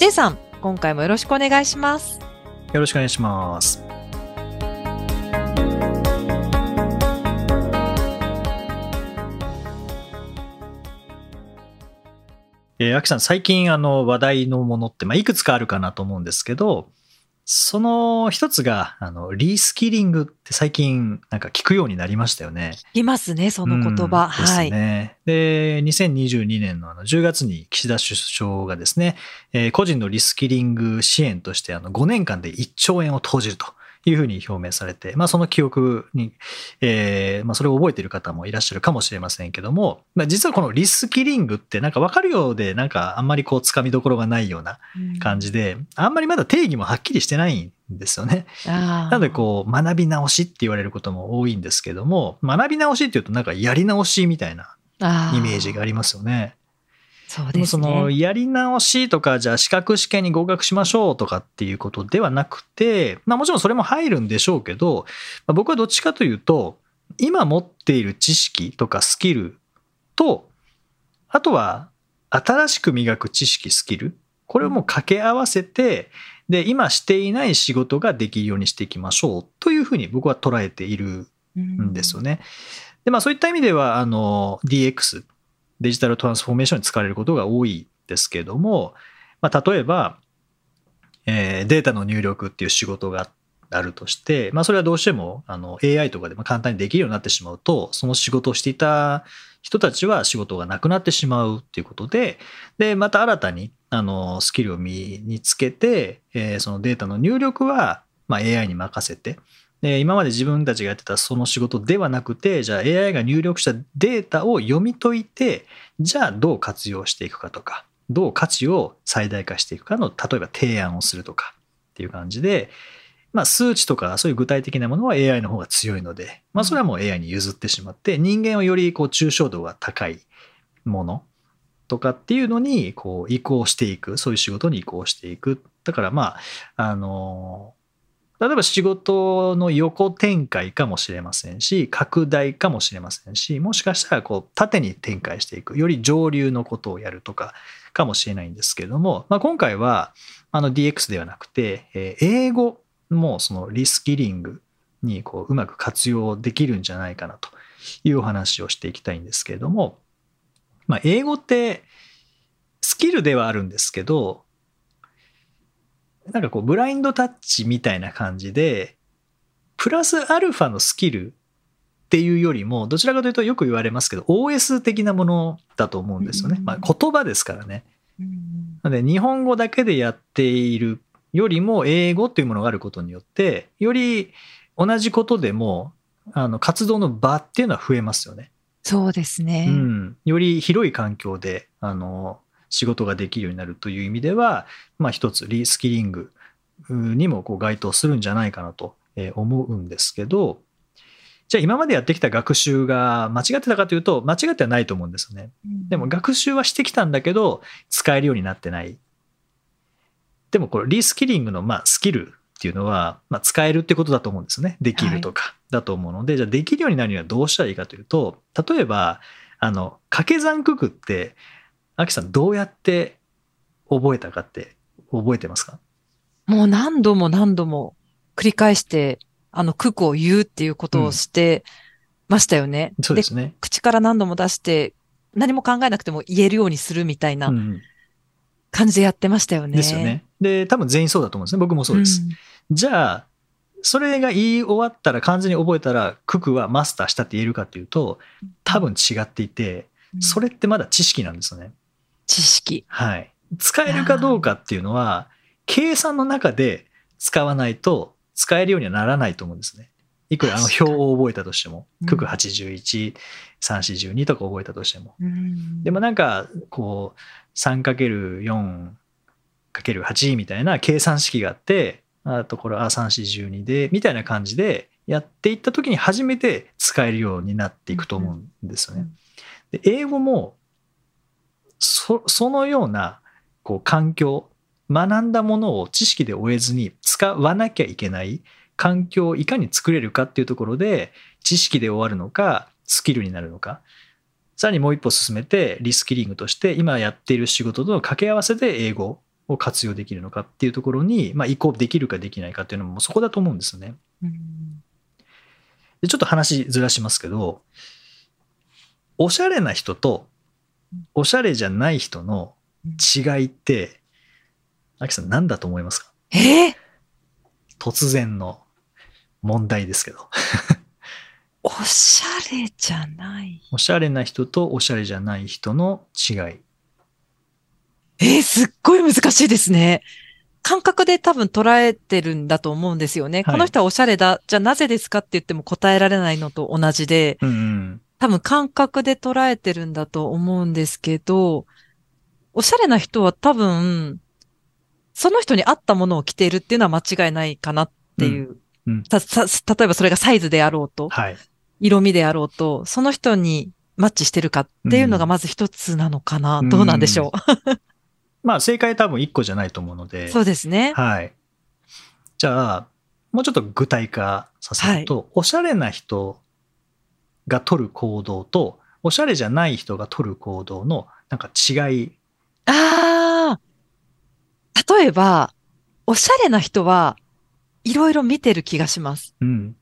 J さん、今回もよろしくお願いします。よろしくお願いしますえー、アキさん、最近あの話題のものって、まあ、いくつかあるかなと思うんですけど、その一つが、あの、リスキリングって最近なんか聞くようになりましたよね。いますね、その言葉。うんはい。ですね。で、2022年のあの10月に岸田首相がですね、えー個人のリスキリング支援としてあの5年間で1兆円を投じるというふうに表明されて、まあその記憶に、えーまあそれを覚えている方もいらっしゃるかもしれませんけども、まあ実はこのリスキリングってなんかわかるようでなんかあんまりこう掴みどころがないような感じで、あんまりまだ定義もはっきりしてないんですよね。なのでこう学び直しって言われることも多いんですけども、学び直しっていうとなんかやり直しみたいなあイメージがありますよね。そうですでもそのね。やり直しとかじゃあ資格試験に合格しましょうとかっていうことではなくて、まあもちろんそれも入るんでしょうけど、まあ僕はどっちかというと、今持っている知識とかスキルと、あとは新しく磨く知識、スキル、これをもう掛け合わせて、で、今していない仕事ができるようにしていきましょうというふうに僕は捉えているんですよね。で、まあそういった意味では、あの、DX、デジタルトランスフォーメーションに使われることが多いですけども、まあ例えば、えーデータの入力っていう仕事があるとして、まあそれはどうしてもあの AI とかでも簡単にできるようになってしまうと、その仕事をしていた人たちは仕事がなくなってしまうっていうことで、で、また新たにあのスキルを身につけて、えーそのデータの入力はまあ AI に任せて、で今まで自分たちがやってたその仕事ではなくて、じゃあ AI が入力したデータを読み解いて、じゃあどう活用していくかとか、どう価値を最大化していくかの、例えば提案をするとかっていう感じで、まあ数値とかそういう具体的なものは AI の方が強いので、まあそれはもう AI に譲ってしまって、人間をよりこう抽象度が高いものとかっていうのにこう移行していく、そういう仕事に移行していく。だからまあ、あの、例えば仕事の横展開かもしれませんし、拡大かもしれませんし、もしかしたらこう縦に展開していく、より上流のことをやるとかかもしれないんですけれども、まあ、今回はあの DX ではなくて、えー英語もそのリスキリングにこううまく活用できるんじゃないかなというお話をしていきたいんですけれども、まあ、英語ってスキルではあるんですけど、なんかこうブラインドタッチみたいな感じで、プラスアルファのスキルっていうよりも、どちらかというとよく言われますけど、OS 的なものだと思うんですよね。うんまあ、言葉ですからね。うんなので日本語だけでやっているよりも英語っていうものがあることによって、より同じことでも、あの活動の場っていうのは増えますよね。そうですね。うん、より広い環境であの仕事ができるようになるという意味では、まあ、一つリスキリングにもこう該当するんじゃないかなとえー思うんですけどじゃあ今までやってきた学習が間違ってたかというと間違ってはないと思うんですよね。うんでも学習はしてきたんだけど使えるようになってない。でもこれリスキリングのまあスキルっていうのは、まあ、使えるってことだと思うんですよね。できるとかだと思うので、じゃあできるようになるにはどうしたらいいかというと例えばあの掛け算九九ってアキさんどうやって覚えたかって覚えてますか？もう何度も何度も繰り返して、あの、九九を言うっていうことをしてましたよね。そうですね。口から何度も出して、何も考えなくても言えるようにするみたいなうん感じでやってましたよね。ですよね。で多分全員そうだと思うんですね。僕もそうです。じゃあ、それが言い終わったら、完全に覚えたら、九九はマスターしたって言えるかというと、多分違っていて、うんそれってまだ知識なんですよね。知識。はい。使えるかどうかっていうのは、計算の中で使わないと使えるようにはならないと思うんですね。いくらあの表を覚えたとしても、うん九九81、342とか覚えたとしても。うんでもなんか、こう、3×4 かける8みたいな計算式があってあとこれ A3412 でみたいな感じでやっていった時に初めて使えるようになっていくと思うんですよね。で英語もそそのようなこう環境学んだものを知識で終えずに使わなきゃいけない環境をいかに作れるかっていうところで知識で終わるのかスキルになるのかさらにもう一歩進めてリスキリングとして今やっている仕事との掛け合わせで英語を活用できるのかっていうところに、まあ、移行できるかできないかっていうのもそこだと思うんですよね。でちょっと話ずらしますけどおしゃれな人とおしゃれじゃない人の違いってアキさん何だと思いますか？え？ー突然の問題ですけど おしゃれじゃない。おしゃれな人とおしゃれじゃない人の違いえーすっごい難しいですね。感覚で多分捉えてるんだと思うんですよね。はいこの人はおしゃれだ。じゃあなぜですかって言っても答えられないのと同じで、うんうん多分感覚で捉えてるんだと思うんですけど、おしゃれな人は多分、その人に合ったものを着ているっていうのは間違いないかなっていう。うんうんたた例えばそれがサイズであろうと、はい色味であろうと、その人にマッチしてるかっていうのがまず一つなのかな。うんどうなんでしょ まあ正解多分1個じゃないと思うのう。でそうですね。はいじゃあもうちょっと具体化させると、おしゃれな人が取る行動とおしゃれじゃない人が取る行動のなんか違いああ。例えば、おしゃれな人はいろいろ見てる気がします。うん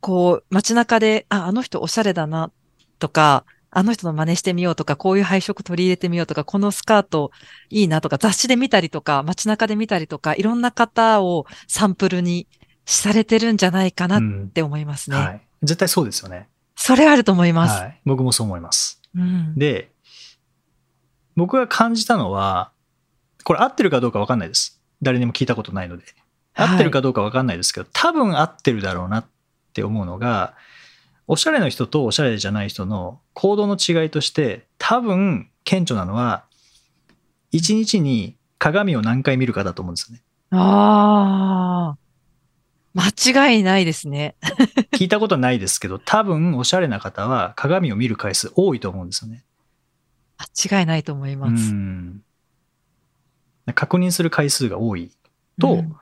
こう、街中で、あ、あの人おしゃれだなとか、あの人の真似してみようとか、こういう配色取り入れてみようとか、このスカートいいなとか、雑誌で見たりとか、街中で見たりとか、いろんな方をサンプルにされてるんじゃないかなっうんて思いますね。はい、絶対そうですよね、それあると思います。はい、僕もそう思います。うん、で僕が感じたのはこれ合ってるかどうか分かんないです。誰にも聞いたことないので。合ってるかどうか分かんないですけど、多分合ってるだろうなって思うのがおしゃれの人とおしゃれじゃない人の行動の違いとして多分顕著なのは一日に鏡を何回見るかだと思うんですよね。ああ。間違いないですね。聞いたことないですけど多分おしゃれな方は鏡を見る回数多いと思うんですよね間違いないと思いまうす。ん確認する回数が多いと、うん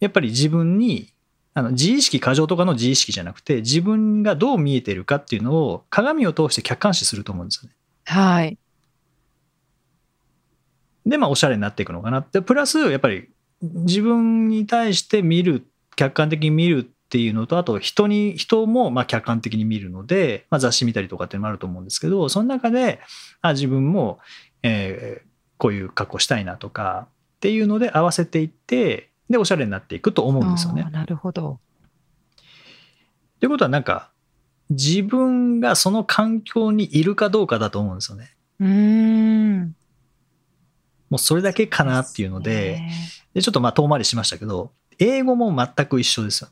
やっぱり自分にあの自意識過剰とかの自意識じゃなくて自分がどう見えてるかっていうのを鏡を通して客観視すると思うんですよね。はい。でまあおしゃれになっていくのかなってプラスやっぱり自分に対して見る客観的に見るっていうのとあと人に人もまあ客観的に見るので、まあ、雑誌見たりとかっていうのもあると思うんですけどその中であ自分も、えーこういう格好したいなとかっていうので合わせていってでおしゃれになっていくと思うんですよね。なるほど。ということはなんか自分がその環境にいるかどうかだと思うんですよね。うーん。もうそれだけかなっていうのででちょっとまあ遠回りしましたけど英語も全く一緒ですよ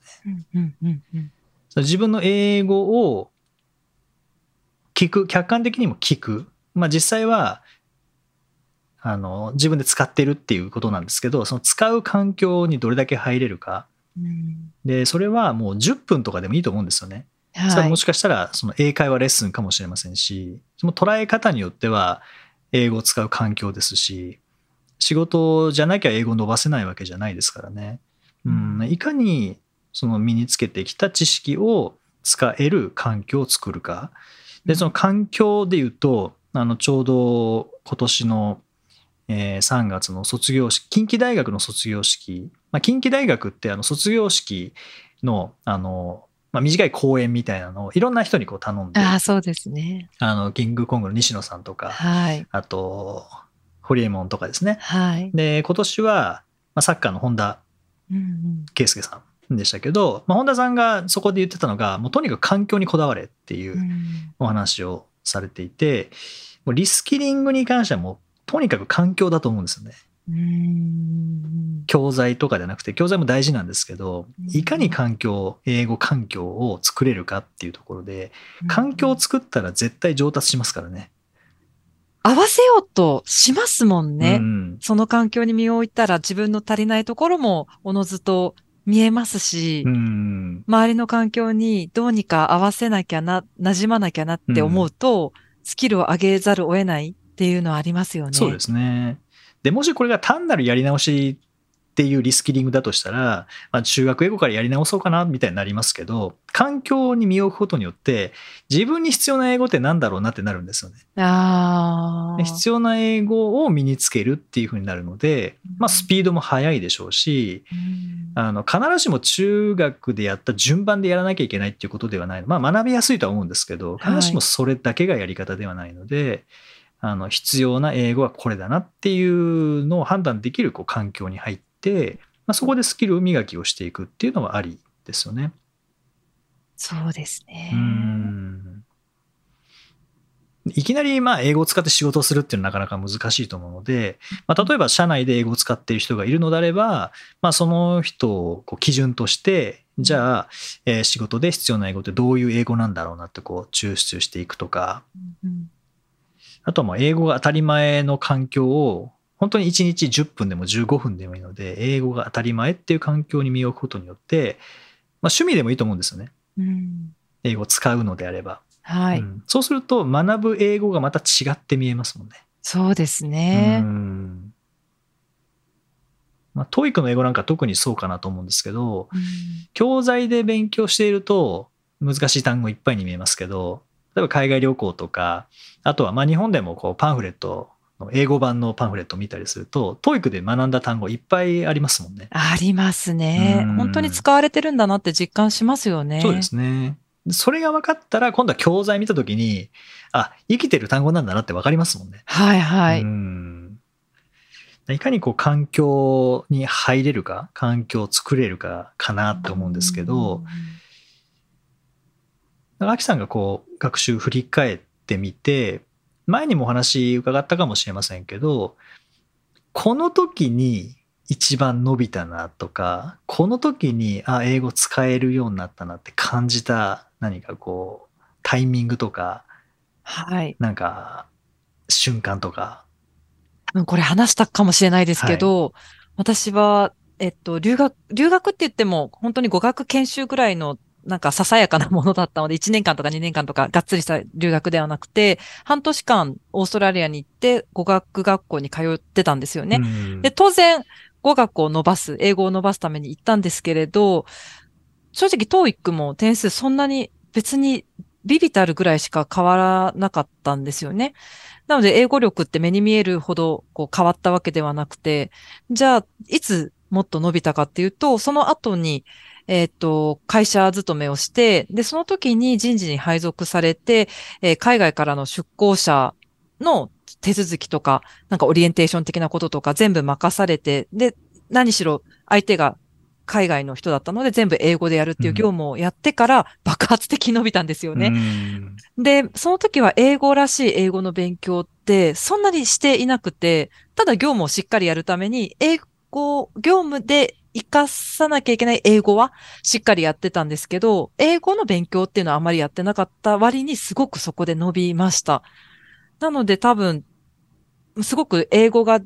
ね。自分の英語を聞く客観的にも聞く、まあ、実際はあの自分で使ってるっていうことなんですけどその使う環境にどれだけ入れるかうんでそれはもう10分とかでもいいと思うんですよね。それははいも。しかしたらその英会話レッスンかもしれませんしその捉え方によっては英語を使う環境ですし仕事じゃなきゃ英語を伸ばせないわけじゃないですからね。うん、いかにその身につけてきた知識を使える環境を作るか。でその環境で言うとあのちょうど今年の、えー3月の卒業式近畿大学の卒業式、まあ、近畿大学ってあの卒業式のあの、まあ、短い講演みたいなのをいろんな人にこう頼んでああ、そうですね。あのキングコングの西野さんとかはい。あとホリエモンとかですねはい。で今年は、まあ、サッカーの本田うんうんさんでしたけど、まあ、本田さんがそこで言ってたのがもうとにかく環境にこだわれっていううんお話をされていてもうリスキリングに関してはもうとにかく環境だと思うんですよね。うん教材とかじゃなくて教材も大事なんですけどうんいかに環境英語環境を作れるかっていうところで環境を作ったら絶対上達しますからね。合わせようとしますもんね。うんその環境に身を置いたら自分の足りないところもおのずと見えますし、うん周りの環境にどうにか合わせなきゃな、馴染まなきゃなって思うと、スキルを上げざるを得ないっていうのはありますよね。そうですね。で、もしこれが単なるやり直しっていうリスキリングだとしたら、まあ、中学英語からやり直そうかなみたいになりますけど、環境に身を置くことによって、自分に必要な英語ってなんだろうなってなるんですよね。あ必要な英語を身につけるっていう風になるので、まあ、スピードも速いでしょうし、うん。あの必ずしも中学でやった順番でやらなきゃいけないっていうことではないまあ学びやすいとは思うんですけど必ずしもそれだけがやり方ではないので、あの必要な英語はこれだなっていうのを判断できるこう環境に入って、まあ、そこでスキル磨きをしていくっていうのはありですよね。そうですね。うん。いきなりまあ英語を使って仕事をするっていうのはなかなか難しいと思うので、まあ、例えば社内で英語を使っている人がいるのであれば、まあ、その人をこう基準としてじゃあ、えー仕事で必要な英語ってどういう英語なんだろうなってこう抽出していくとか。うん。あとはまあ英語が当たり前の環境を本当に1日10分でも15分でもいいので英語が当たり前っていう環境に身を置くことによって、まあ、趣味でもいいと思うんですよねうん英語を使うのであれば。はい、うんそうすると学ぶ英語がまた違って見えますもんね。そうですね。うんまあ、 TOEIC の英語なんか特にそうかなと思うんですけど、うん教材で勉強していると難しい単語いっぱいに見えますけど、例えば海外旅行とか、あとはまあ日本でもこうパンフレットの英語版のパンフレットを見たりすると、 TOEIC で学んだ単語いっぱいありますもんね。ありますねうん。本当に使われてるんだなって実感しますよね。そうですね。それが分かったら、今度は教材見たときに、あ、生きてる単語なんだなって分かりますもんね。はいはい。うんいかにこう環境に入れるか、環境を作れるかかなって思うんですけど、アキさんがこう学習振り返ってみて、前にもお話伺ったかもしれませんけど、この時に一番伸びたなとか、この時に、あ、英語使えるようになったなって感じた何かこう、タイミングとか、はい。なんか、瞬間とか。これ話したかもしれないですけど、私は、えっと、留学、留学って言っても、本当に語学研修ぐらいの、なんかささやかなものだったので、1年間とか2年間とかがっつりした留学ではなくて、半年間オーストラリアに行って語学学校に通ってたんですよね。うんで、当然、語学を伸ばす、英語を伸ばすために行ったんですけれど、正直、TOEIC も点数そんなに別にビビたるぐらいしか変わらなかったんですよね。なので、英語力って目に見えるほどこう変わったわけではなくて、じゃあ、いつもっと伸びたかっていうと、その後に、えっ、と、会社勤めをして、で、その時に人事に配属されて、えー海外からの出向者の手続きとか、なんかオリエンテーション的なこととか全部任されて、で、何しろ相手が海外の人だったので全部英語でやるっていう業務をやってから爆発的に伸びたんですよね。うんで、その時は英語らしい英語の勉強ってそんなにしていなくて、ただ業務をしっかりやるために、英語、業務で活かさなきゃいけない英語はしっかりやってたんですけど、英語の勉強っていうのはあまりやってなかった割にすごくそこで伸びました。なので多分、すごく英語が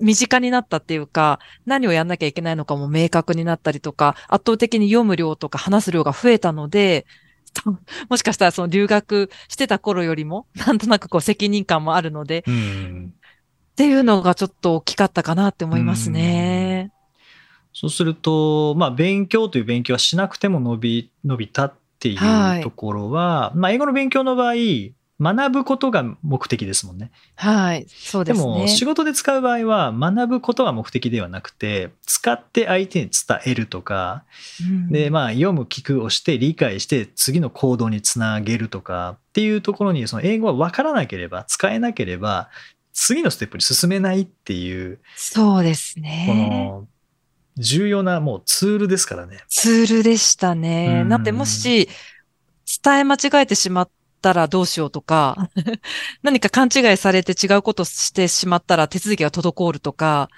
身近になったっていうか、何をやんなきゃいけないのかも明確になったりとか、圧倒的に読む量とか話す量が増えたので、と もしかしたらその留学してた頃よりも、なんとなくこう責任感もあるので、うんっていうのがちょっと大きかったかなって思いますね。そうすると、まあ、勉強という勉強はしなくても伸び伸びたっていはいうところは、まあ、英語の勉強の場合学ぶことが目的ですもんね。はい。そうでですね。も仕事で使う場合は学ぶことが目的ではなくて使って相手に伝えるとかうんで、まあ、読む聞くをして理解して次の行動につなげるとかっていうところにその英語は分からなければ使えなければ次のステップに進めないっていうそうですこね。の重要なもうツールですからね。ツールでしたね。うんだってもし伝え間違えてしまったらどうしようとか、何か勘違いされて違うことしてしまったら手続きが滞るとか、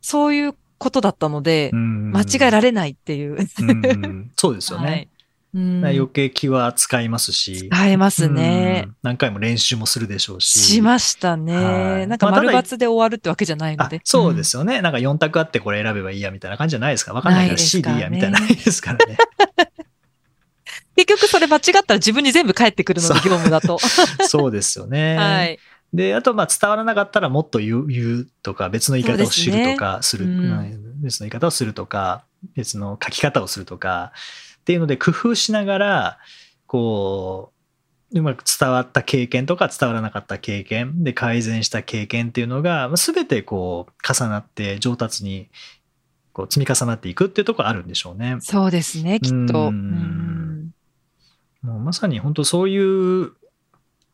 そういうことだったので、間間違えられないっていう。うんそうですよね。はいうん余計気は使いますし。使えますねう。ん何回も練習もするでしょうし。しましたね。はいなんか丸抜で終わるってわけじゃないのあで。そうですよね。なんか4択あってこれ選べばいいやみたいな感じじゃないですか。わかんないからないいいやみたいなないですからね。結局それ間違ったら自分に全部返ってくるので、業務だと。そうですよね。はい。で、あと、まあ、伝わらなかったらもっと言う言うとか、別の言い方を知るとか、する、うんうん別の言い方をするとか、別の書き方をするとか、っていうので工夫しながら、こう、うまく伝わった経験とか伝わらなかった経験で改善した経験っていうのが、まあ全てこう、重なって上達に、こう、積み重なっていくっていうところあるんでしょうね。そうですね、きっと。うんうんもうまさに本当そういう、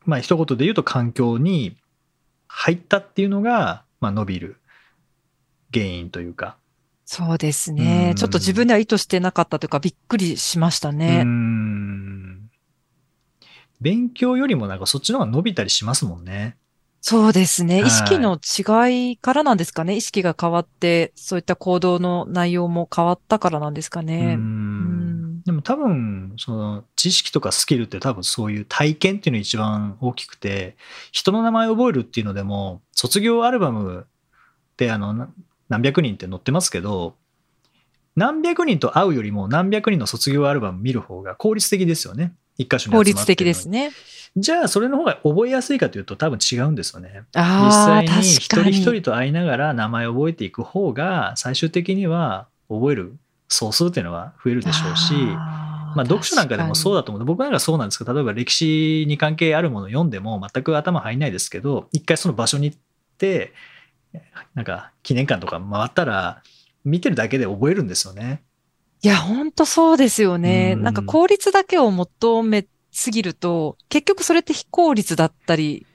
まあ一言で言うと環境に入ったっていうのが、まあ伸びる原因というか。そうですうね。んちょっと自分では意図してなかったというか、びっくりしましたうね。ん勉強よりもなんかそっちの方が伸びたりしますもんね。そうですね。はい意識の違いからなんですかね。意識が変わって、そういった行動の内容も変わったからなんですかうね。うんんでも多分、その知識とかスキルって多分そういう体験っていうのが一番大きくて、人の名前を覚えるっていうのでも、卒業アルバムであのな何百人って載ってますけど、何百人と会うよりも何百人の卒業アルバム見る方が効率的ですよね。一箇所に効率的ですね。じゃあそれの方が覚えやすいかというと多分違うんですよね。実ああ、際に一。人一人と会いながら名前を覚えていく方が最終的には覚える総数っていうのは増えるでしょうし、まあ、読書なんかでもそうだ。だと思う僕なんかそうなんですけど例えば歴史に関係あるものを読んでも全く頭入んないですけど一回その場所に行ってなんか記念館とか回ったら見てるだけで覚えるんですよね。いや、本当そうですよね。うんなんか効率だけを求めすぎると、結局それって非効率だったり、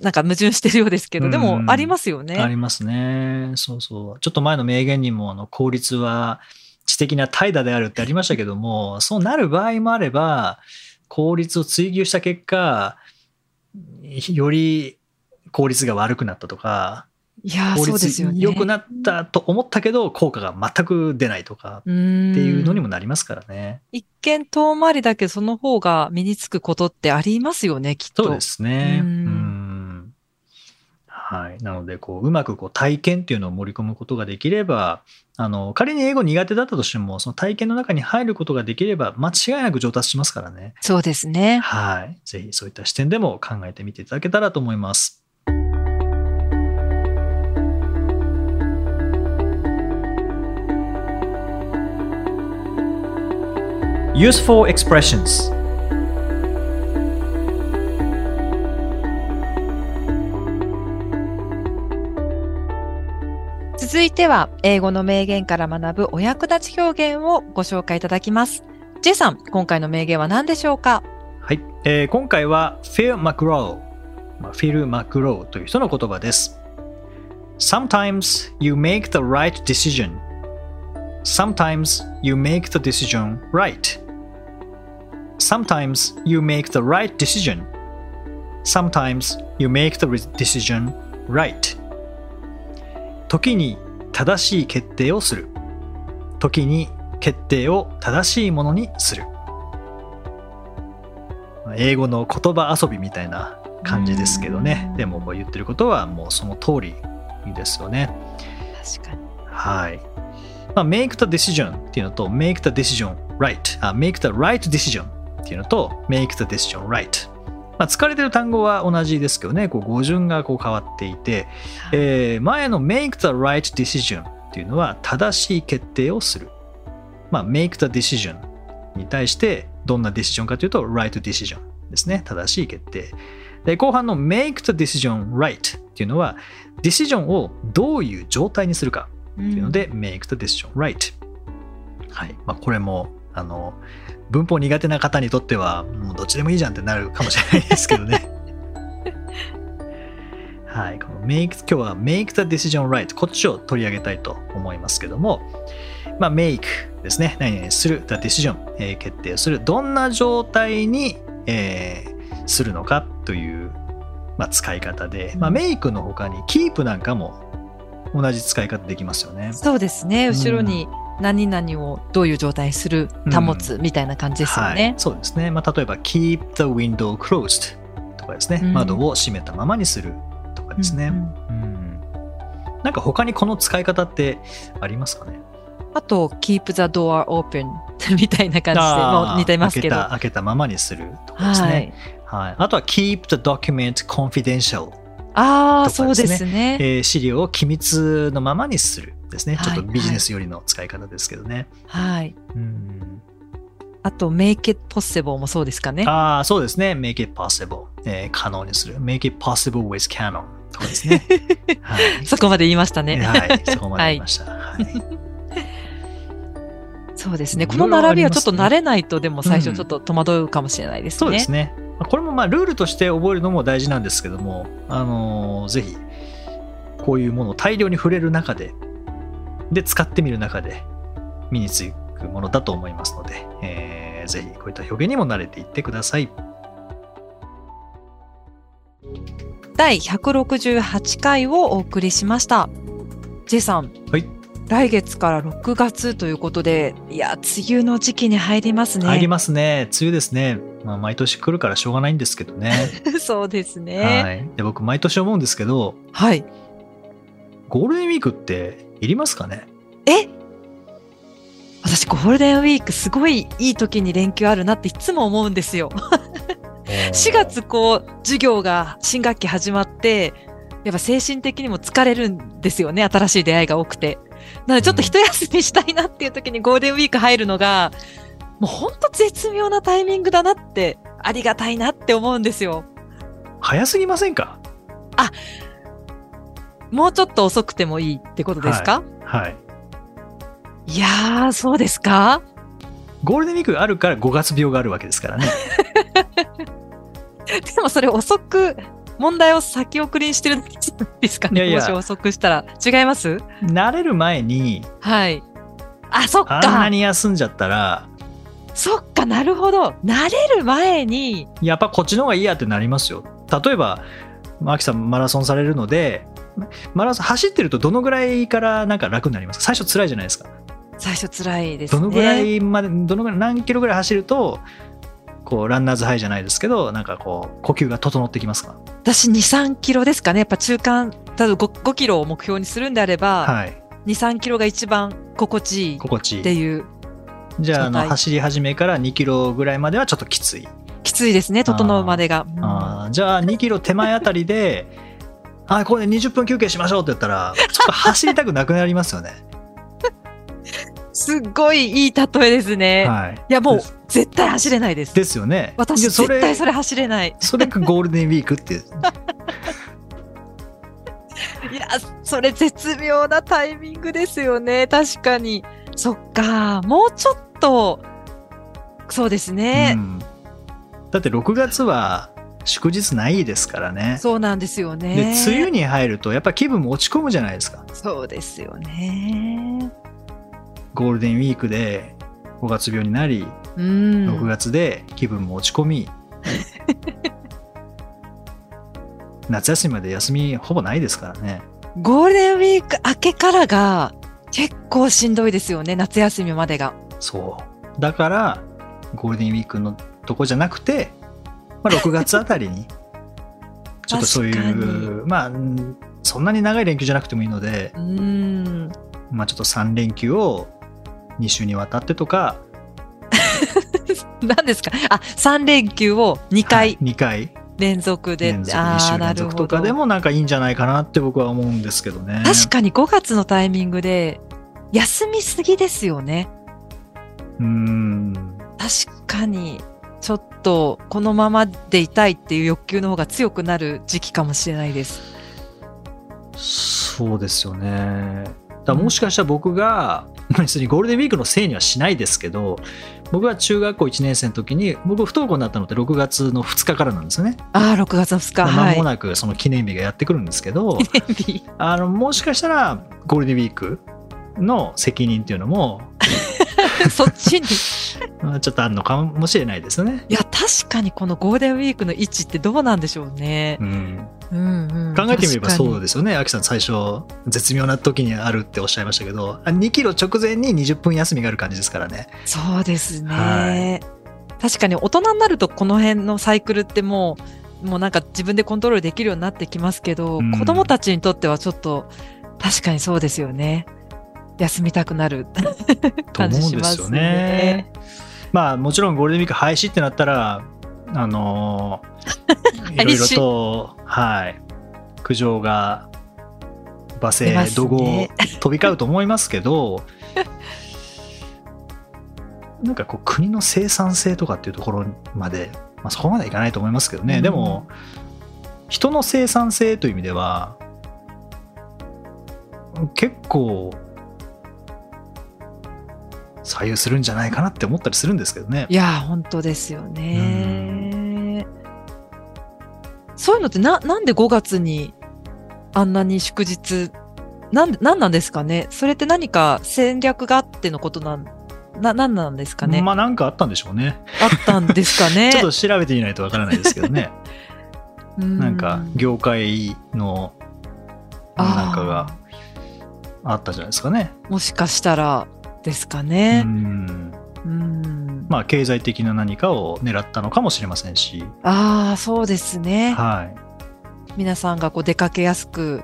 なんか矛盾してるようですけど、でもありますよあね。りますね。そうそう。ちょっと前の名言にもあの効率は知的な怠惰であるってありましたけども、そうなる場合もあれば、効率を追求した結果、より効率が悪くなったとか、いやー、効そうです率よね。良くなったと思ったけど、効果が全く出ないとかっていうのにもなりますからね。一見遠回りだけど、その方が身につくことってありますよね、きっと。そうですね。ううんんはい。なので、こう、うまくこう体験っていうのを盛り込むことができれば、あの、仮に英語苦手だったとしても、その体験の中に入ることができれば、間違いなく上達しますからね。そうですね。はい。ぜひそういった視点でも考えてみていただけたらと思います。Useful expressions 続いては、英語の名言から学ぶお役立ち表現をご紹介いただきます。J さん、今回の名言は何でしょうかはい、えー今回は Phil McGraw、まあ、フィル・マクローという人の言葉です。Sometimes you make the right decision. Sometimes you make the decision right. Sometimes you make the right decision. Sometimes you make the decision right. 時に正しい決定をする。時に決定を正しいものにする。英語の言葉遊びみたいな感じですけどね。でもこう言ってることはもうその通りですよね。確かに。はい。まあ、make the decision っていうのと make the decision right あ make the right decision っていうのと make the decision right まあ、疲れてる単語は同じですけどね、こう語順がこう変わっていて、えー前の make the right decision っていうのは正しい決定をする。まあ、make the decision に対してどんなディシジョンかというと right decision ですね。正しい決定。で、後半の make the decision right っていうのはディシジョンをどういう状態にするかっていうので、make the decision right。はい。まあ、これも、あの、文法苦手な方にとっては、もうどっちでもいいじゃんってなるかもしれないですけどね。はい。この make、今日は make the decision right。こっちを取り上げたいと思いますけども、まあ、make ですね。何々する、the decision、えー決定する。どんな状態に、えーするのかという、まあ、使い方で、まあ、make の他に keep なんかも同じ使い方できますよね。そうですね。後ろに何々をどういう状態にする、保つみたいな感じですよね。はい、そうですね。まあ、例えば、keep the window closed とかですね、うん窓を閉めたままにするとかですね。うんうんうんなんか他にこの使い方ってありますかね？あと、keep the door open みたいな感じで、もう似てますけど。開けた開けたままにするとかですね。はいあとは keep the document confidential、ああ、そうですね。えー資料を機密のままにするですね。はいちょっとビジネス寄りの使い方ですけどね。はい。うんあと、make it possible もそうですかね。ああ、そうですね。make it possible、えー可能にする。make it possible with canon とかですね。はい。そこまで言いましたね。はい、そこまで言いました。はい。そうですね。この並びはちょっと慣れないと、でも最うん初ちょっと戸惑うかもしれないですね。そうですね。まあこれもまあルールとして覚えるのも大事なんですけども、あのーぜひ、こういうものを大量に触れる中で、で、使ってみる中で、身につくものだと思いますので、えーぜひこういった表現にも慣れていってください。第168回をお送りしました。J さん。はい来月から6月ということで、いや、梅雨の時期に入りますね。入りますね。梅雨ですね。まあ、毎年来るからしょうがないんですけどね。そうですね。はい。で、僕、毎年思うんですけど、はい。ゴールデンウィークっていりますかね？え？私、ゴールデンウィークすごいいい時に連休あるなっていつも思うんですよ。4月こう、授業が新学期始まって、やっぱ精神的にも疲れるんですよね。新しい出会いが多くて。なのでちょっと一休みしたいなっていう時にゴールデンウィーク入るのが、もうほんと絶妙なタイミングだなって、ありがたいなって思うんですよ。早すぎませんか？もうちょっと遅くてもいいってことですか、はい。い、やー、そうですか？ゴールデンウィークがあるから5月病があるわけですからね。でもそれ遅く、問題を先送りにしてるんですかねいやいやもし遅くしたら。違います？慣れる前に、はい。あ、そっあんなか。に休んじゃったら、そっか、なるほど。慣れる前に、やっぱこっちの方がいいやってなりますよ。例えば、マキさんマラソンされるので、マラソン走ってるとどのぐらいからなんか楽になりますか？最初辛いじゃないですか。最初辛いですね。どのぐらいまで、どのぐらい、何キロぐらい走ると、こう、ランナーズハイじゃないですけど、なんかこう、呼吸が整ってきますか？私2、3キロですかね。やっぱ中間、例えば 5, 5キロを目標にするんであれば、はい。2、3キロが一番心地いいっ心地いいて。いう、じゃあ、あの、走り始めから2キロぐらいまではちょっときつい。きついですね、整うまでが。うんあーじゃあ2キロ手前あたりで、あ、これで20分休憩しましょうって言ったら、ちょっと走りたくなくなりますよね。すっごいいい例えですね。はい。いや、もう絶対走れないです。ですよね。私、絶対それ走れない。それがゴールデンウィークって。いや、それ絶妙なタイミングですよね。確かに。そっか。もうちょっと、そうですね。うんだって6月は祝日ないですからね。そうなんですよね。で梅雨に入るとやっぱ気分も落ち込むじゃないですか。そうですよね。ゴールデンウィークで5月病になり、うん。6月で気分も落ち込み、夏休みまで休みほぼないですからね。ゴールデンウィーク明けからが結構しんどいですよね。夏休みまでが。そう。だから、ゴールデンウィークのとこじゃなくて、まあ、6月あたりに、ちょっとそういう、まあ、うんそんなに長い連休じゃなくてもいいので、うん。まあ、ちょっと3連休を2週にわたってとか、何ですか？あ、3連休を2は回い、2回連続で。連続あ2週連。続とかでもなんかいいんじゃないかなって僕は思うんですけどね。確かに5月のタイミングで休みすぎですよね。うーん。確かに、ちょっとこのままでいたいっていう欲求の方が強くなる時期かもしれないです。そうですよね。だもしかしたら僕が、別にゴールデンウィークのせいにはしないですけど、僕は中学校1年生の時に、僕不登校になったのって6月の2日からなんですよね。ああ、6月の2日。はいまも。なくその記念日がやってくるんですけど、記念日あの、もしかしたらゴールデンウィークの責任っていうのも、そっちに。まあちょっとあるのかもしれないですよね。いや、確かにこのゴールデンウィークの位置ってどうなんでしょうね。うん。うんうん考えてみればそうでですよね。アキさん最初絶妙な時にあるっておっしゃいましたけど、あ2キロ直前に20分休みがある感じですからね。そうですね、確かに大人になるとこの辺のサイクルってもうもうなんか自分でコントロールできるようになってきますけど、うん子供たちにとってはちょっと確かにそうですよね休みたくなると感思じしますうんですよね。ね。まあもちろんゴールデンウィーク廃止ってなったら、あのー いろいろと、はい、苦情が罵声、怒号飛び交うと思いますけど、なんかこう国の生産性とかっていうところまで、まあ、そこまでいかないと思いますけどね、うん。でも人の生産性という意味では結構左右するんじゃないかなって思ったりするんですけどねい。やー本当ですよね。そういうのってななんで5月にあんなに祝日なんなんなんですかね？それって何か戦略があってのことなんななんなんですかね、まあなんかあったんでしょうね。あったんですかね？ちょっと調べてみないとわからないですけどね。な なんか業界のなんかがあったじゃないですかね。もしかしたらですかうね。んうんまあ経済的な何かを狙ったのかもしれませんし。ああそうですね。はい。皆さんがこう出かけやすく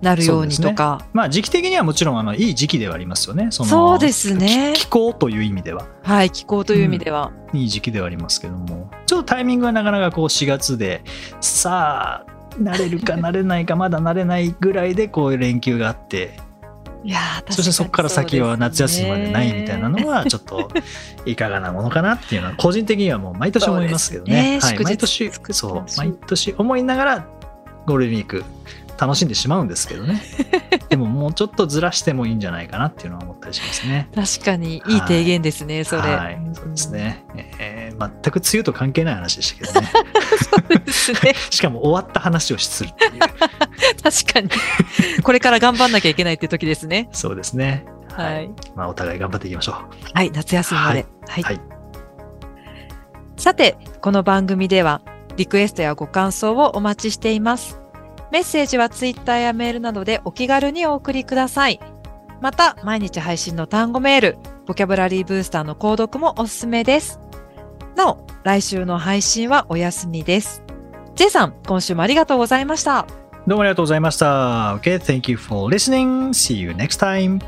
なるようにとか。まあ時期的にはもちろんあのいい時期ではありますよね。そのそうですねき気候という意味では。はい気候という意味では。いい時期ではありますけどもちょっとタイミングはなかなかこう4月でさあ慣れるか慣れないかまだ慣れないぐらいでこういう連休があっていやそしてそこから先は夏休みまでないみたいなのはちょっといかがなものかなっていうのは個人的にはもう毎年思いますけどね。ね祝日毎年そう毎年思いながらゴールデンウィーク楽しんでしまうんですけどね。でももうちょっとずらしてもいいんじゃないかなっていうのは思ったりしますね。確かにいい提言ですね、それ。はい、そうですね、えー全く梅雨と関係ない話でしたけどねそうですね。しかも終わった話をするっていう 確かに。これから頑張んなきゃいけないっていう時ですね。そうですねはい。まあ、お互い頑張っていきましょはい、夏休みまで。はい。はいさて、この番組では、リクエストやご感想をお待ちしています。メッセージはツイッターやメールなどでお気軽にお送りください。また、毎日配信の単語メール、ボキャブラリーブースターの購読もおすすめです。なお、来週の配信はお休みです。J さん、今週もありがとうございました。どうもありがとうございました OK thank you for listening see you next time